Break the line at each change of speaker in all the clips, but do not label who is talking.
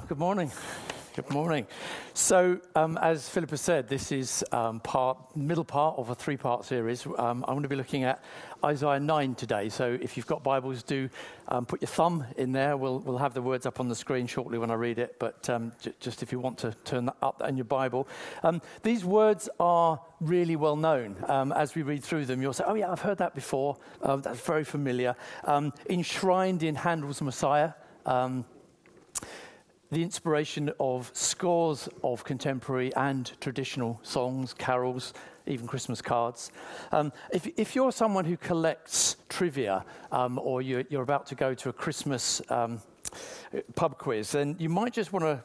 Good morning. Good morning. So, um, as Philippa said, this is um, part middle part of a three-part series. Um, I'm going to be looking at Isaiah 9 today. So, if you've got Bibles, do um, put your thumb in there. We'll we'll have the words up on the screen shortly when I read it. But um, j- just if you want to turn that up in your Bible, um, these words are really well known. as we read through them, you'll say, "Oh yeah, I've heard that before. Uh, that's very familiar." enshrined in Handel's Messiah. Um, the inspiration of scores of contemporary and traditional songs, carols, even Christmas cards. Um, if, if, you're someone who collects trivia um, or you're, you're, about to go to a Christmas um, pub quiz, then you might just want to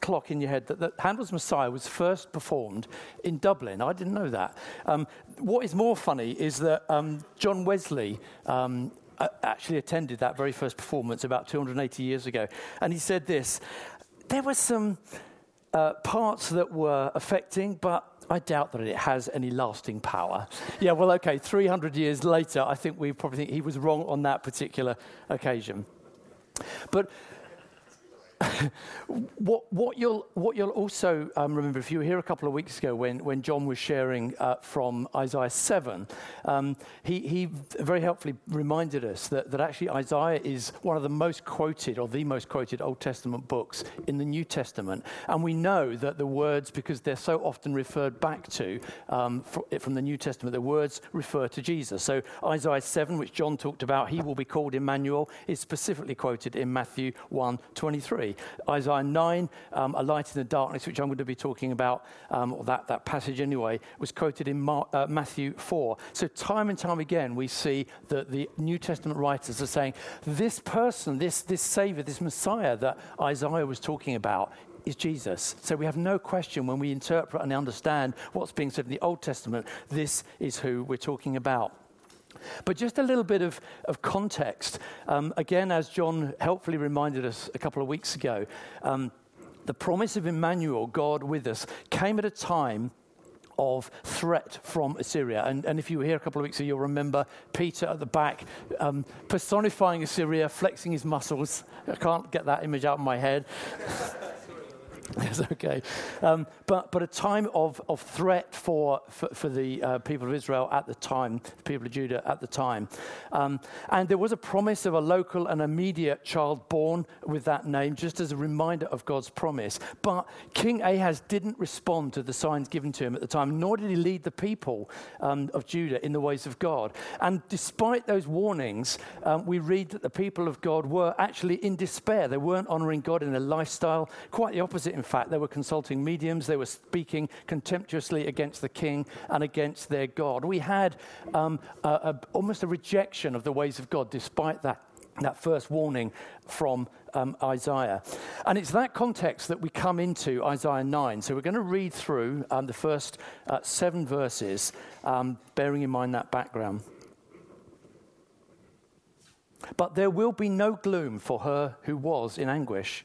clock in your head that, that, Handel's Messiah was first performed in Dublin. I didn't know that. Um, what is more funny is that um, John Wesley um, actually attended that very first performance about 280 years ago. And he said this there were some uh, parts that were affecting, but I doubt that it has any lasting power. yeah, well, okay, 300 years later, I think we probably think he was wrong on that particular occasion. But what, what, you'll, what you'll also um, remember, if you were here a couple of weeks ago when, when John was sharing uh, from Isaiah 7, um, he, he very helpfully reminded us that, that actually Isaiah is one of the most quoted, or the most quoted Old Testament books in the New Testament. And we know that the words, because they're so often referred back to um, from the New Testament, the words refer to Jesus. So Isaiah 7, which John talked about, he will be called Emmanuel, is specifically quoted in Matthew 1 23. Isaiah 9, um, a light in the darkness, which I'm going to be talking about, um, that, that passage anyway, was quoted in Mar- uh, Matthew 4. So, time and time again, we see that the New Testament writers are saying, this person, this, this Savior, this Messiah that Isaiah was talking about, is Jesus. So we have no question when we interpret and understand what's being said in the Old Testament, this is who we're talking about. But just a little bit of, of context. Um, again, as John helpfully reminded us a couple of weeks ago, um, the promise of Emmanuel, God with us, came at a time of threat from Assyria. And, and, if you were here a couple of weeks ago, you'll remember Peter at the back um, personifying Assyria, flexing his muscles. I can't get that image out of my head. It's okay. Um, but, but a time of, of threat for, for, for the uh, people of Israel at the time, the people of Judah at the time. Um, and there was a promise of a local and immediate child born with that name, just as a reminder of God's promise. But King Ahaz didn't respond to the signs given to him at the time, nor did he lead the people um, of Judah in the ways of God. And despite those warnings, um, we read that the people of God were actually in despair. They weren't honoring God in their lifestyle, quite the opposite in fact, they were consulting mediums, they were speaking contemptuously against the king and against their God. We had um, a, a, almost a rejection of the ways of God, despite that that first warning from um, Isaiah. And it's that context that we come into Isaiah 9. So we're going to read through um, the first uh, seven verses, um, bearing in mind that background. But there will be no gloom for her who was in anguish.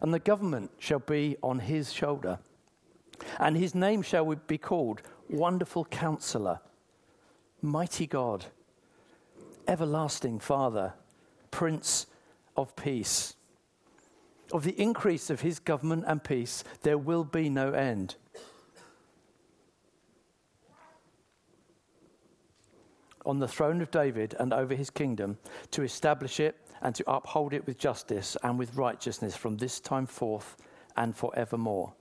and the government shall be on his shoulder. And his name shall be called Wonderful Counselor, Mighty God, Everlasting Father, Prince of Peace. Of the increase of his government and peace, there will be no end. On the throne of David and over his kingdom, to establish it and to uphold it with justice and with righteousness from this time forth and forevermore.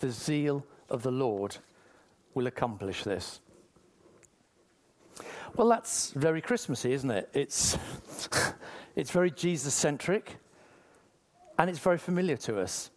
The zeal of the Lord will accomplish this. Well, that's very Christmassy, isn't it? It's, it's very Jesus centric and it's very familiar to us.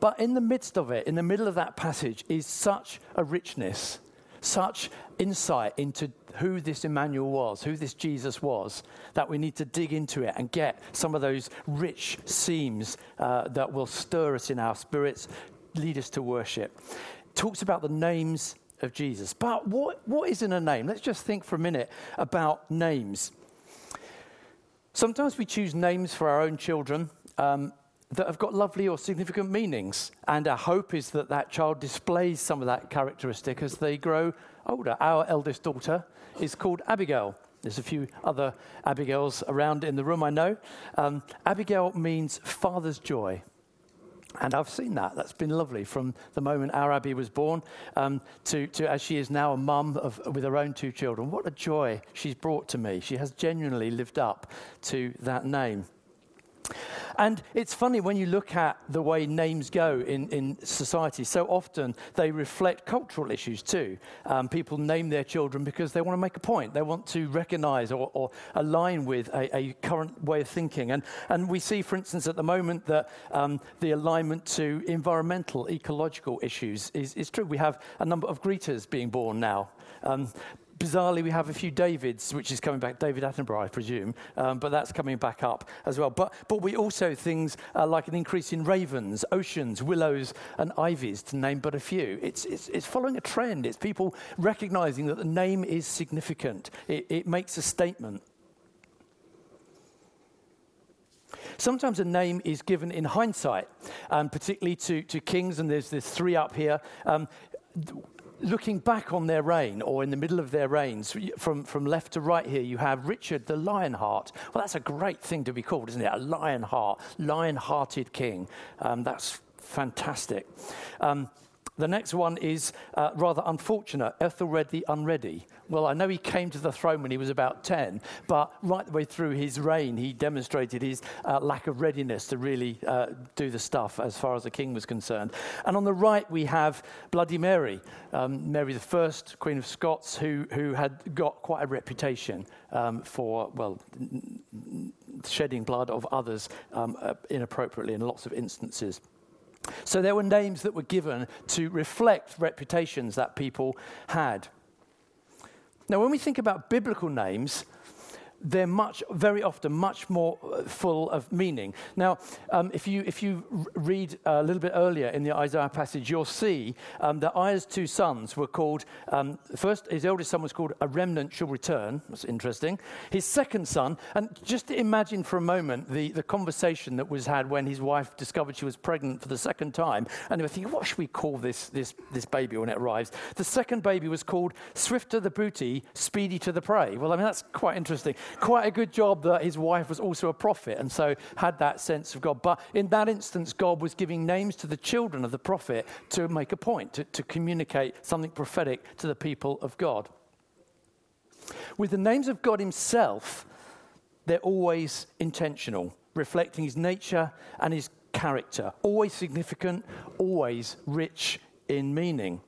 But in the midst of it, in the middle of that passage, is such a richness, such insight into who this Emmanuel was, who this Jesus was, that we need to dig into it and get some of those rich seams uh, that will stir us in our spirits, lead us to worship. Talks about the names of Jesus. But what, what is in a name? Let's just think for a minute about names. Sometimes we choose names for our own children um, that have got lovely or significant meanings. And our hope is that that child displays some of that characteristic as they grow older. Our eldest daughter is called Abigail. There's a few other Abigails around in the room, I know. Um, Abigail means father's joy. And I've seen that. That's been lovely from the moment our Abby was born um, to, to as she is now a mum of, with her own two children. What a joy she's brought to me. She has genuinely lived up to that name. And it's funny when you look at the way names go in, in society, so often they reflect cultural issues too. Um, people name their children because they want to make a point, they want to recognize or, or align with a, a, current way of thinking. And, and we see, for instance, at the moment that um, the alignment to environmental, ecological issues is, is true. We have a number of Gretas being born now. Um, bizarrely, we have a few Davids, which is coming back, David Attenborough, I presume, um, but that's coming back up as well. But, but we also things uh, like an increase in ravens, oceans, willows, and ivies, to name but a few. It's, it's, it's following a trend. It's people recognizing that the name is significant, it, it makes a statement. Sometimes a name is given in hindsight, um, particularly to, to kings, and there's, there's three up here. Um, looking back on their reign or in the middle of their reigns, from, from left to right here, you have Richard the Lionheart. Well, that's a great thing to be called, isn't it? A Lionheart, lion hearted king. Um, that's fantastic. Um, the next one is uh, rather unfortunate Ethelred the Unready. Well, I know he came to the throne when he was about 10, but right the way through his reign, he demonstrated his uh, lack of readiness to really uh, do the stuff as far as the king was concerned. And on the right, we have Bloody Mary, um, Mary I, Queen of Scots, who, who had got quite a reputation um, for, well, shedding blood of others um, uh, inappropriately in lots of instances. So there were names that were given to reflect reputations that people had. Now, when we think about biblical names, they're much, very often much more uh, full of meaning. Now, um, if you, if you read a little bit earlier in the Isaiah passage, you'll see um, that Isaiah's two sons were called, um, first, his eldest son was called A Remnant Shall Return. That's interesting. His second son, and just imagine for a moment the, the conversation that was had when his wife discovered she was pregnant for the second time, and they were thinking, what should we call this, this, this baby when it arrives? The second baby was called Swifter the Booty, Speedy to the Prey. Well, I mean, that's quite interesting quite a good job that his wife was also a prophet and so had that sense of God. But in that instance, God was giving names to the children of the prophet to make a point, to, to communicate something prophetic to the people of God. With the names of God Himself, they're always intentional, reflecting His nature and His character, always significant, always rich in meaning.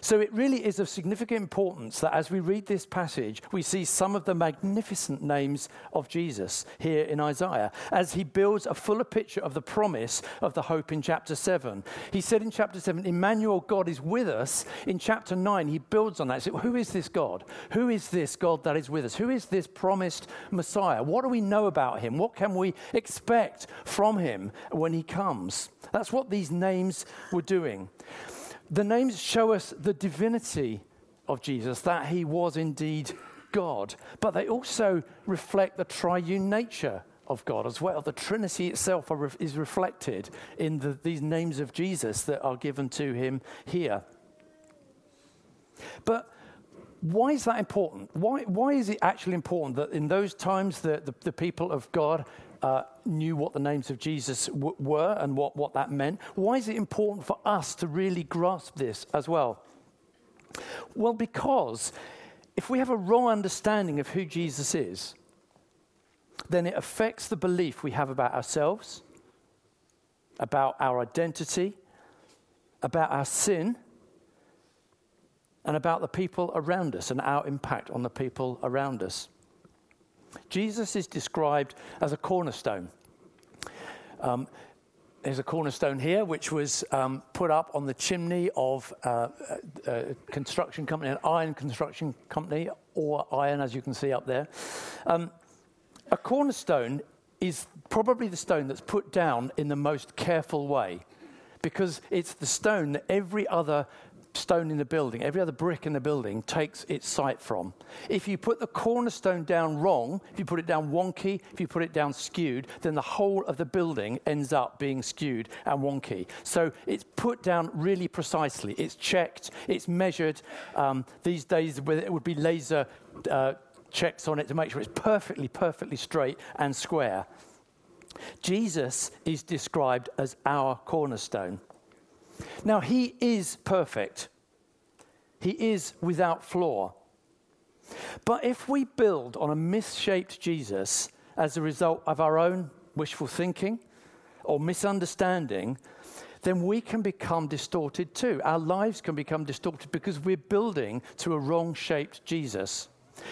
So it really is of significant importance that as we read this passage, we see some of the magnificent names of Jesus here in Isaiah as he builds a fuller picture of the promise of the hope in chapter 7. He said in chapter 7, Emmanuel, God is with us. In chapter 9, he builds on that. So who is this God? Who is this God that is with us? Who is this promised Messiah? What do we know about him? What can we expect from him when he comes? That's what these names were doing. The names show us the divinity of Jesus, that he was indeed God, but they also reflect the triune nature of God as well. The Trinity itself is reflected in the, these names of Jesus that are given to him here. But why is that important? Why, why is it actually important that in those times the, the, the people of God uh, knew what the names of Jesus w- were and what, what that meant. Why is it important for us to really grasp this as well? Well, because if we have a wrong understanding of who Jesus is, then it affects the belief we have about ourselves, about our identity, about our sin, and about the people around us and our impact on the people around us. Jesus is described as a cornerstone. Um, there's a cornerstone here, which was um, put up on the chimney of uh, a, a, construction company, an iron construction company, or iron, as you can see up there. Um, a cornerstone is probably the stone that's put down in the most careful way because it's the stone that every other stone in the building, every other brick in the building takes its site from. If you put the cornerstone down wrong, if you put it down wonky, if you put it down skewed, then the whole of the building ends up being skewed and wonky. So it's put down really precisely. It's checked, it's measured. Um, these days, it would be laser uh, checks on it to make sure it's perfectly, perfectly straight and square. Jesus is described as our cornerstone. Now, he is perfect, he is without flaw. But if we build on a misshaped Jesus as a result of our own wishful thinking or misunderstanding, then we can become distorted too. Our lives can become distorted because we're building to a wrong shaped Jesus.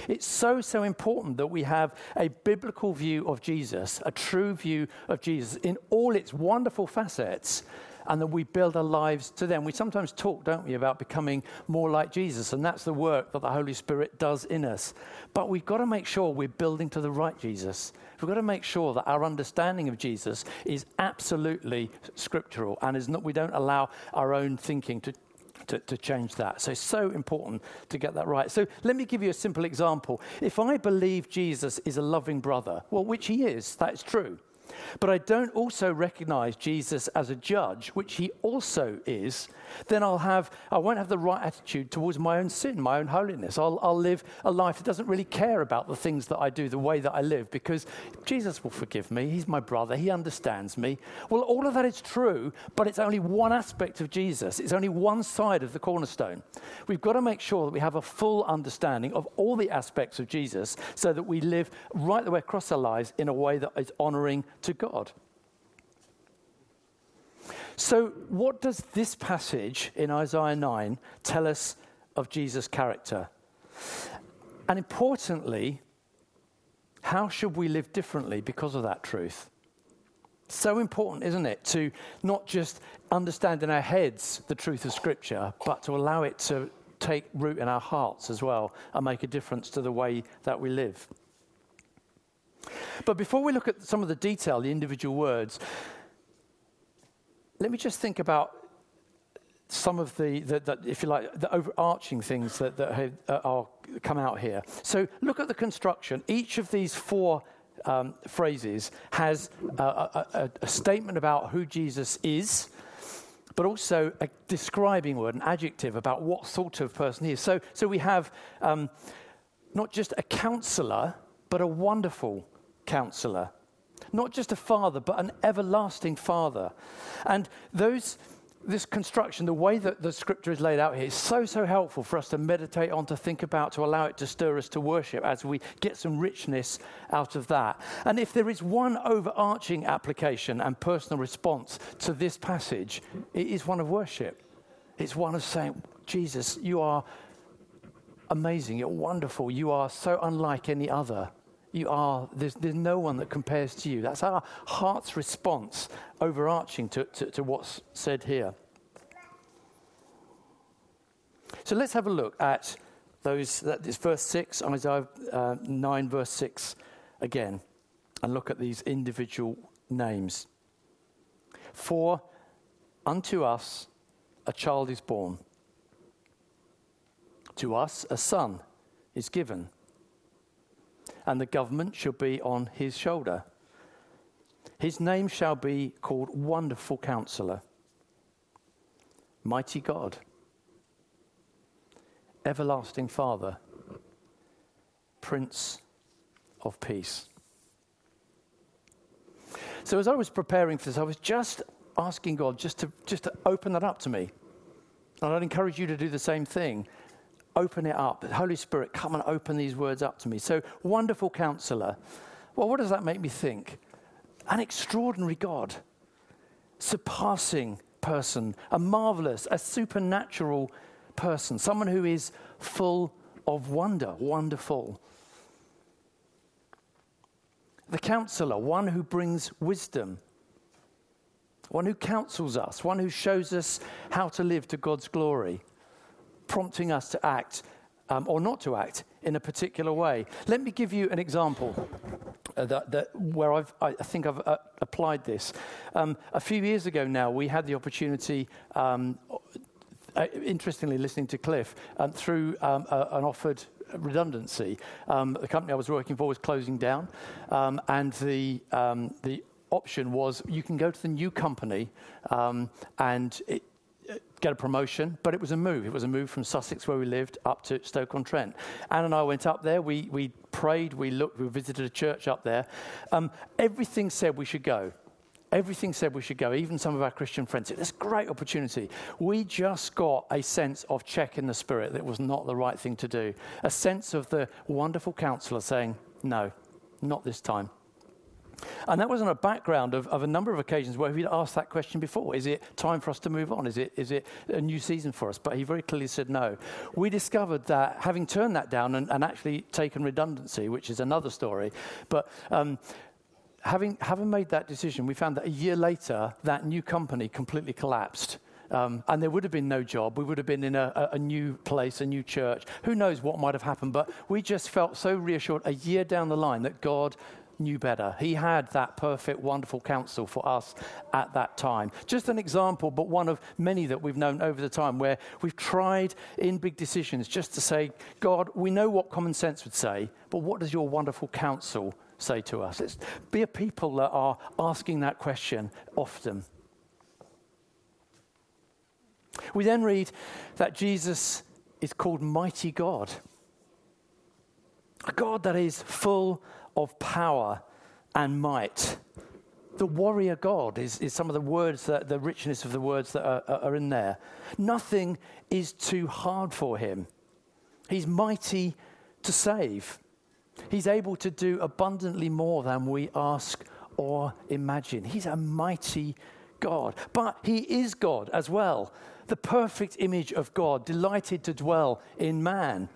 It's so, so important that we have a biblical view of Jesus, a true view of Jesus in all its wonderful facets, and that we build our lives to them. We sometimes talk, don't we, about becoming more like Jesus, and that's the work that the Holy Spirit does in us. But we've got to make sure we're building to the right Jesus. We've got to make sure that our understanding of Jesus is absolutely scriptural and is not, we don't allow our own thinking to to, to, change that. So it's so important to get that right. So let me give you a simple example. If I believe Jesus is a loving brother, well, which he is, that is true but I don't also recognize Jesus as a judge, which he also is, then I'll have, I won't have the right attitude towards my own sin, my own holiness. I'll, I'll live a life that doesn't really care about the things that I do, the way that I live, because Jesus will forgive me. He's my brother. He understands me. Well, all of that is true, but it's only one aspect of Jesus. It's only one side of the cornerstone. We've got to make sure that we have a full understanding of all the aspects of Jesus so that we live right the way across our lives in a way that is honoring to God. So, what does this passage in Isaiah 9 tell us of Jesus' character? And importantly, how should we live differently because of that truth? So important, isn't it, to not just understand in our heads the truth of Scripture, but to allow it to take root in our hearts as well and make a difference to the way that we live. But before we look at some of the detail, the individual words, let me just think about some of the, the, the, if you like, the overarching things that, that have, uh, are come out here. So look at the construction. Each of these four um, phrases has a, a, a, statement about who Jesus is, but also a describing word, an adjective about what sort of person he is. So, so we have um, not just a counselor, but a wonderful counselor. Not just a father, but an everlasting father. And those, this construction, the way that the scripture is laid out here, is so, so helpful for us to meditate on, to think about, to allow it to stir us to worship as we get some richness out of that. And if there is one overarching application and personal response to this passage, it is one of worship. It's one of saying, Jesus, you are amazing, you're wonderful, you are so unlike any other. You are, there's, there's no one that compares to you. That's our heart's response, overarching to, to, to what's said here. So let's have a look at those, that is verse 6, Isaiah uh, 9, verse 6 again, and look at these individual names. For unto us a child is born, to us a son is given and the government shall be on his shoulder. His name shall be called Wonderful Counselor, Mighty God, Everlasting Father, Prince of Peace. So, as I was preparing for this, I was just asking God just to, just to open that up to me. And I'd encourage you to do the same thing open it up. Holy Spirit, come and open these words up to me. So, wonderful counselor. Well, what does that make me think? An extraordinary God. surpassing person, a marvelous, a supernatural person, someone who is full of wonder, wonderful. The counselor, one who brings wisdom, one who counsels us, one who shows us how to live to God's glory, prompting us to act um, or not to act in a particular way. Let me give you an example uh, that, that, where I've, I think I've uh, applied this. Um, a few years ago now, we had the opportunity. Um, uh, interestingly, listening to Cliff um, through um, an offered redundancy, um, the company I was working for was closing down, um, and the the option was you can go to the new company and it, get a promotion, but it was a move. It was a move from Sussex, where we lived, up to Stoke on Trent. Anne and I went up there. We, we prayed, we looked, we visited a church up there. Um, everything said we should go. Everything said we should go, even some of our Christian friends. It's a great opportunity. We just got a sense of check in the spirit that was not the right thing to do. A sense of the wonderful counselor saying, no, not this time. And that was on a background of, of a number of occasions where we'd asked that question before. Is it time for us to move on? Is it, is it a new season for us? But he very clearly said no. We discovered that having turned that down and, and actually taken redundancy, which is another story, but um, having, having made that decision, we found that a year later, that new company completely collapsed. Um, and there would have been no job. We would have been in a, a, a, new place, a new church. Who knows what might have happened? But we just felt so reassured a year down the line that God knew better. He had that perfect, wonderful counsel for us at that time. Just an example, but one of many that we've known over the time where we've tried in big decisions just to say, God, we know what common sense would say, but what does your wonderful counsel say to us? Be a people that are asking that question often. We then read that Jesus is called Mighty God. A God that is full of power and might. The warrior God is, is some of the words, that, the richness of the words that are, are in there. Nothing is too hard for him. He's mighty to save. He's able to do abundantly more than we ask or imagine. He's a mighty God. But He is God as well, the perfect image of God, delighted to dwell in man.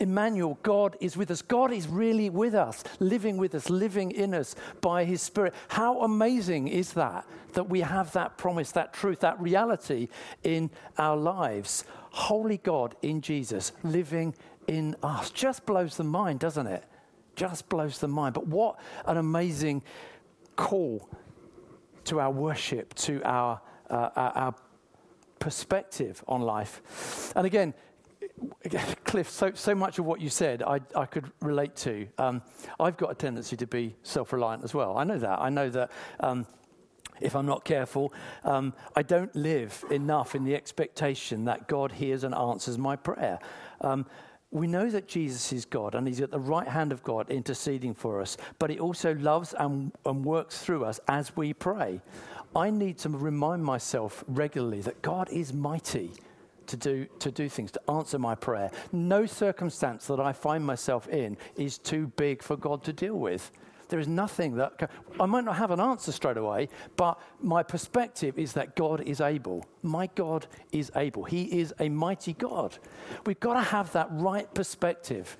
Emmanuel, God is with us. God is really with us, living with us, living in us by His Spirit. How amazing is that? That we have that promise, that truth, that reality in our lives. Holy God in Jesus, living in us. Just blows the mind, doesn't it? Just blows the mind. But what an amazing call to our worship, to our, uh, our, our perspective on life. And again, Cliff, so, so much of what you said I, I could relate to. Um, I've got a tendency to be self reliant as well. I know that. I know that um, if I'm not careful, um, I don't live enough in the expectation that God hears and answers my prayer. Um, we know that Jesus is God and He's at the right hand of God interceding for us, but He also loves and, and works through us as we pray. I need to remind myself regularly that God is mighty to do, to do things, to answer my prayer. No circumstance that I find myself in is too big for God to deal with. There is nothing that I might not have an answer straight away, but my perspective is that God is able. My God is able. He is a mighty God. We've got to have that right perspective.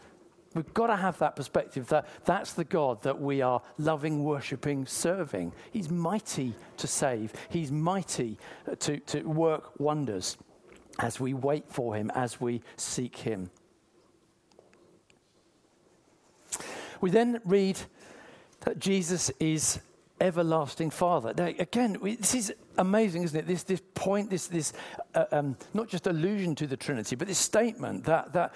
We've got to have that perspective that that's the God that we are loving, worshipping, serving. He's mighty to save, He's mighty to, to work wonders as we wait for him, as we seek him. We then read that Jesus is everlasting Father. Now, again, we, this is amazing, isn't it? This, this point, this, this uh, um, not just allusion to the Trinity, but this statement that, that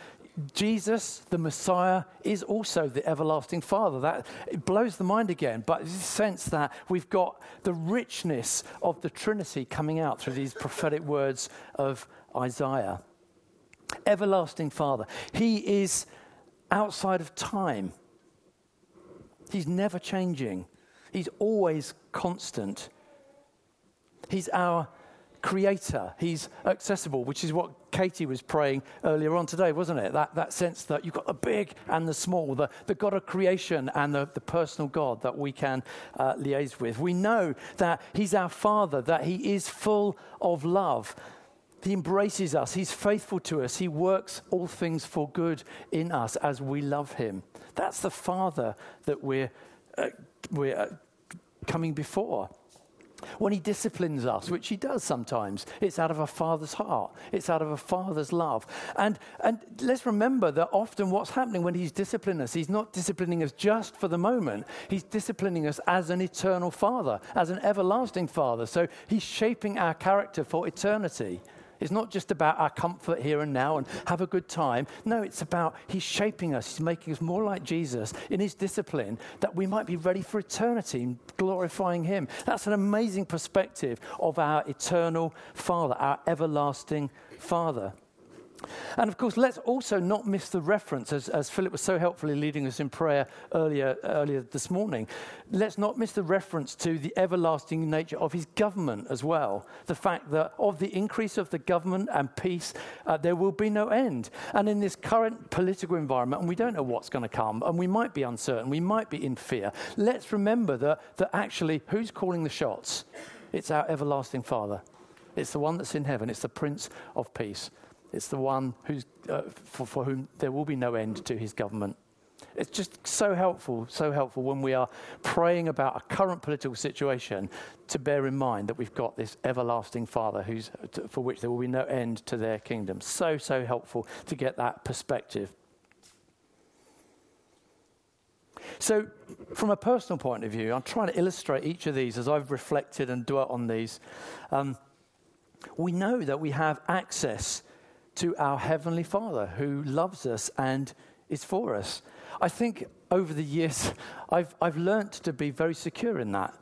Jesus, the Messiah, is also the everlasting Father. That it blows the mind again, but this sense that we've got the richness of the Trinity coming out through these prophetic words of Isaiah. Everlasting Father. He is outside of time. He's never changing. He's always constant. He's our creator. He's accessible, which is what Katie was praying earlier on today, wasn't it? That, that sense that you've got the big and the small, the, the God of creation and the, the personal God that we can uh, liaise with. We know that He's our Father, that He is full of love. He embraces us. He's faithful to us. He works all things for good in us as we love Him. That's the Father that we're, uh, we're uh, coming before. When he disciplines us, which he does sometimes, it's out of a father's heart. It's out of a father's love. And, and let's remember that often what's happening when he's disciplining us, he's not disciplining us just for the moment. He's disciplining us as an eternal father, as an everlasting father. So he's shaping our character for eternity. It's not just about our comfort here and now and have a good time. No, it's about He's shaping us. He's making us more like Jesus in His discipline that we might be ready for eternity and glorifying Him. That's an amazing perspective of our eternal Father, our everlasting Father. And of course, let's also not miss the reference, as, as Philip was so helpfully leading us in prayer earlier, earlier this morning. Let's not miss the reference to the everlasting nature of his government as well. The fact that of the increase of the government and peace, uh, there will be no end. And in this current political environment, and we don't know what's going to come, and we might be uncertain, we might be in fear, let's remember that, that actually, who's calling the shots? It's our everlasting Father. It's the one that's in heaven, it's the Prince of Peace. It's the one who's, uh, for, for whom there will be no end to his government. It's just so helpful, so helpful when we are praying about a current political situation to bear in mind that we've got this everlasting Father who's, for which there will be no end to their kingdom. So, so helpful to get that perspective. So, from a personal point of view, I'm trying to illustrate each of these as I've reflected and dwelt on these. Um, we know that we have access to our Heavenly Father who loves us and is for us. I think over the years, I've, I've learned to be very secure in that.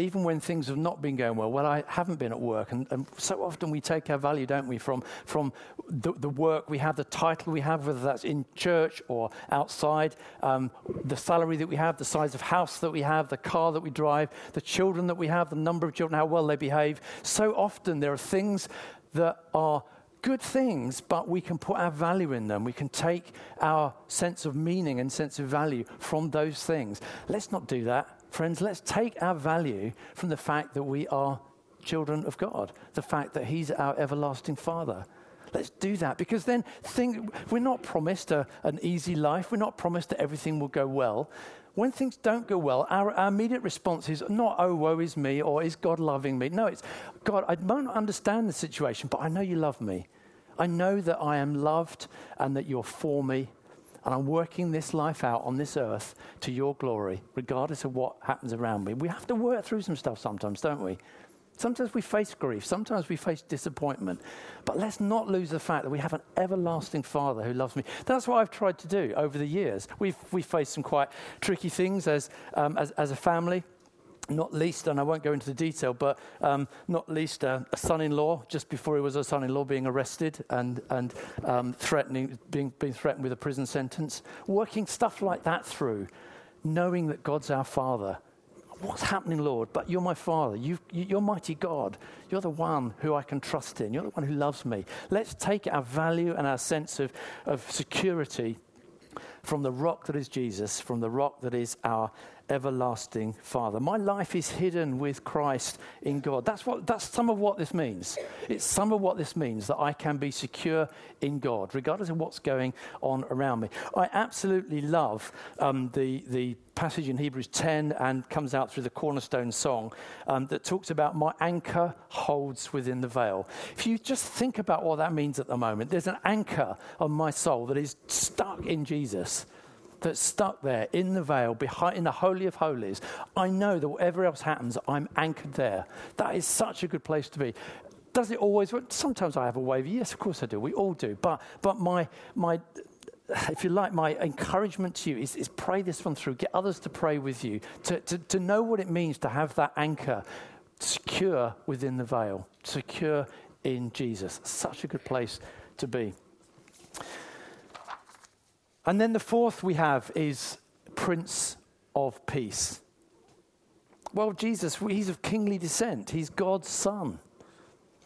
Even when things have not been going well, well, I haven't been at work. And, and so often we take our value, don't we, from, from the, the, work we have, the title we have, whether that's in church or outside, um, the salary that we have, the size of house that we have, the car that we drive, the children that we have, the number of children, how well they behave. So often there are things that are good things, but we can put our value in them. We can take our sense of meaning and sense of value from those things. Let's not do that, friends. Let's take our value from the fact that we are children of God, the fact that He's our everlasting Father. Let's do that because then think, we're not promised a, an easy life. We're not promised that everything will go well. When things don't go well, our, our immediate response is not, oh, woe is me, or is God loving me? No, it's, God, I don't understand the situation, but I know you love me. I know that I am loved and that you're for me. And I'm working this life out on this earth to your glory, regardless of what happens around me. We have to work through some stuff sometimes, don't we? Sometimes we face grief, sometimes we face disappointment. But let's not lose the fact that we have an everlasting Father who loves me. That's what I've tried to do over the years. We've, we've faced some quite tricky things as, um, as, as a family not least, and I won't go into the detail, but um, not least uh, a son-in-law, just before he was a son-in-law, being arrested and, and um, threatening, being, being threatened with a prison sentence. Working stuff like that through, knowing that God's our Father. What's happening, Lord? But you're my Father. you you're mighty God. You're the one who I can trust in. You're the one who loves me. Let's take our value and our sense of, of security from the rock that is Jesus, from the rock that is our everlasting Father. My life is hidden with Christ in God. That's, what, that's some of what this means. It's some of what this means that I can be secure in God, regardless of what's going on around me. I absolutely love um, the, the passage in Hebrews 10 and comes out through the cornerstone song um, that talks about my anchor holds within the veil. If you just think about what that means at the moment, there's an anchor on my soul that is stuck in Jesus that's stuck there in the veil, behind, in the Holy of Holies, I know that whatever else happens, I'm anchored there. That is such a good place to be. Does it always work? Sometimes I have a wave. Yes, of course I do. We all do. But, but my, my, if you like, my encouragement to you is, is pray this one through. Get others to pray with you, to, to, to know what it means to have that anchor secure within the veil, secure in Jesus. Such a good place to be. And then the fourth we have is Prince of Peace. Well, Jesus, he's of kingly descent, he's God's son.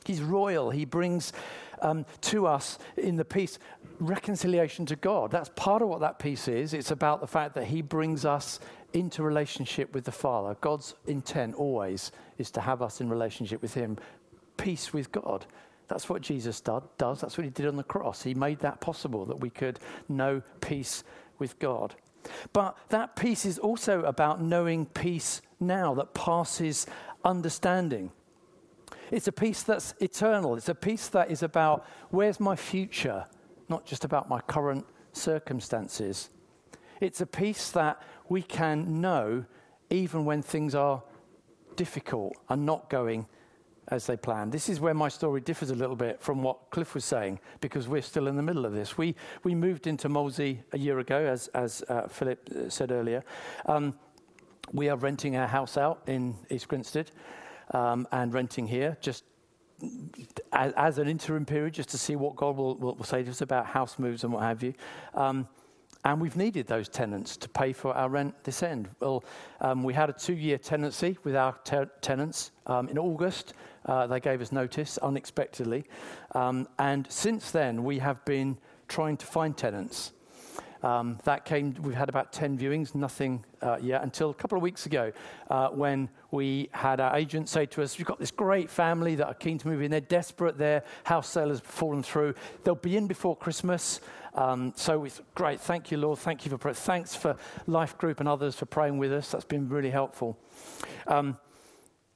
He's royal. He brings um, to us in the peace reconciliation to God. That's part of what that peace is. It's about the fact that He brings us into relationship with the Father. God's intent always is to have us in relationship with Him, peace with God. That's what Jesus does. That's what He did on the cross. He made that possible that we could know peace with God. But that peace is also about knowing peace now that passes understanding. It's a peace that's eternal. It's a peace that is about where's my future, not just about my current circumstances. It's a peace that we can know even when things are difficult and not going as they planned. This is where my story differs a little bit from what Cliff was saying, because we're still in the middle of this. We, we moved into Molesey a year ago, as, as uh, Philip uh, said earlier. Um, we are renting our house out in East Grinstead um, and renting here, just as, as, an interim period, just to see what God will, will, say to us about house moves and what have you. Um, and we've needed those tenants to pay for our rent this end. Well, um, we had a two year tenancy with our te- tenants. Um, in August, uh, they gave us notice unexpectedly. Um, and since then, we have been trying to find tenants. Um, that came, we've had about 10 viewings, nothing uh, yet, until a couple of weeks ago uh, when we had our agent say to us, We've got this great family that are keen to move in. They're desperate, their house sale has fallen through. They'll be in before Christmas. Um, so it's great. Thank you, Lord. Thank you for prayer. Thanks for Life Group and others for praying with us. That's been really helpful. Um,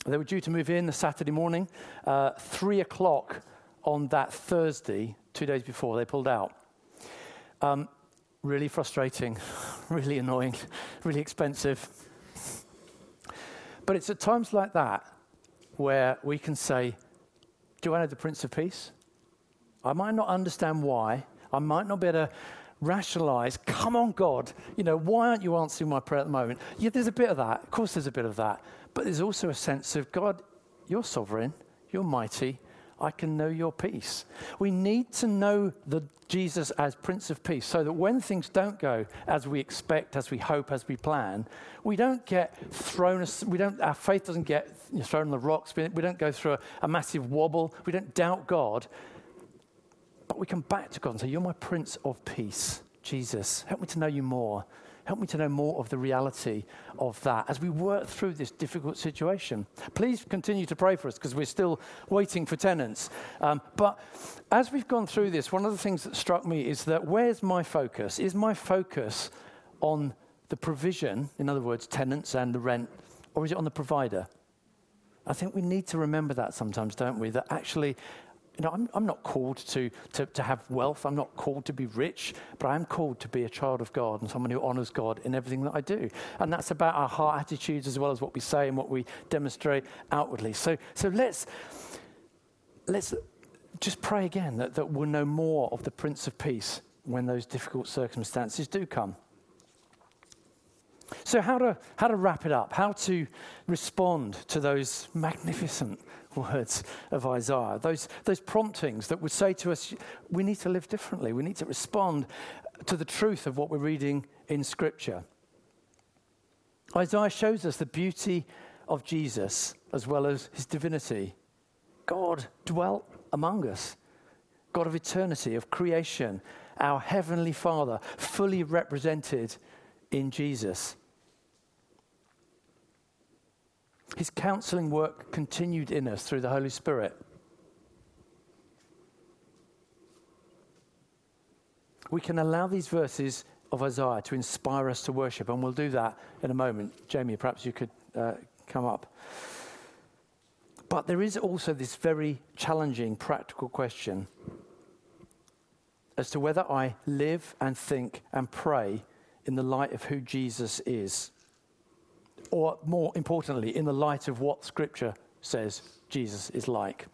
they were due to move in the Saturday morning, uh, three o'clock on that Thursday, two days before, they pulled out. Um, really frustrating, really annoying, really expensive. But it's at times like that where we can say, Do I know the Prince of Peace? I might not understand why. I might not be able to rationalize, come on, God, you know, why aren't you answering my prayer at the moment? Yeah, there's a bit of that. Of course, there's a bit of that. But there's also a sense of, God, you're sovereign, you're mighty, I can know your peace. We need to know the Jesus as Prince of Peace so that when things don't go as we expect, as we hope, as we plan, we don't get thrown, we don't, our faith doesn't get thrown on the rocks, we don't go through a, a massive wobble, we don't doubt God, but we come back to God and say, You're my Prince of Peace, Jesus. Help me to know you more. Help me to know more of the reality of that as we work through this difficult situation. Please continue to pray for us because we're still waiting for tenants. Um, but as we've gone through this, one of the things that struck me is that where's my focus? Is my focus on the provision, in other words, tenants and the rent, or is it on the provider? I think we need to remember that sometimes, don't we? That actually you know, I'm, I'm not called to, to, to have wealth. I'm not called to be rich, but I'm called to be a child of God and someone who honors God in everything that I do. And that's about our heart attitudes as well as what we say and what we demonstrate outwardly. So, so let's, let's just pray again that, that we'll know more of the Prince of Peace when those difficult circumstances do come. So, how to, how to wrap it up, how to respond to those magnificent words of Isaiah, those, those promptings that would say to us, we need to live differently. We need to respond to the truth of what we're reading in Scripture. Isaiah shows us the beauty of Jesus as well as his divinity. God dwelt among us, God of eternity, of creation, our heavenly Father, fully represented in Jesus. His counseling work continued in us through the Holy Spirit. We can allow these verses of Isaiah to inspire us to worship, and we'll do that in a moment. Jamie, perhaps you could uh, come up. But there is also this very challenging practical question as to whether I live and think and pray in the light of who Jesus is or more importantly, in the light of what Scripture says Jesus is like.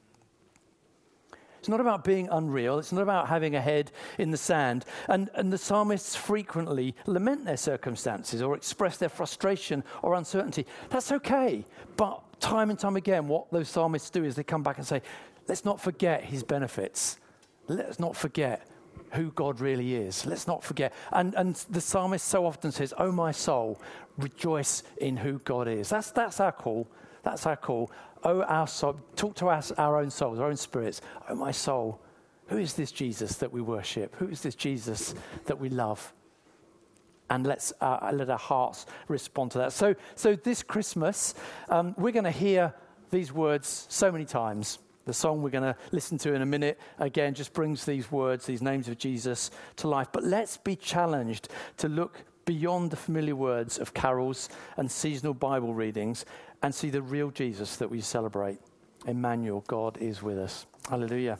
It's not about being unreal. It's not about having a head in the sand. And, and the psalmists frequently lament their circumstances or express their frustration or uncertainty. That's okay. But time and time again, what those psalmists do is they come back and say, let's not forget his benefits. Let's not forget who God really is. Let's not forget. And, and the psalmist so often says, Oh, my soul, rejoice in who God is. That's, that's our call. That's our call. oh, our soul, talk to us, our own souls, our own spirits. Oh, my soul, who is this Jesus that we worship? Who is this Jesus that we love? And let's uh, let our hearts respond to that. So, so this Christmas, um, we're going to hear these words so many times. The song we're going to listen to in a minute, again, just brings these words, these names of Jesus to life. But let's be challenged to look beyond the familiar words of carols and seasonal Bible readings and see the real Jesus that we celebrate. Emmanuel, God is with us. Hallelujah.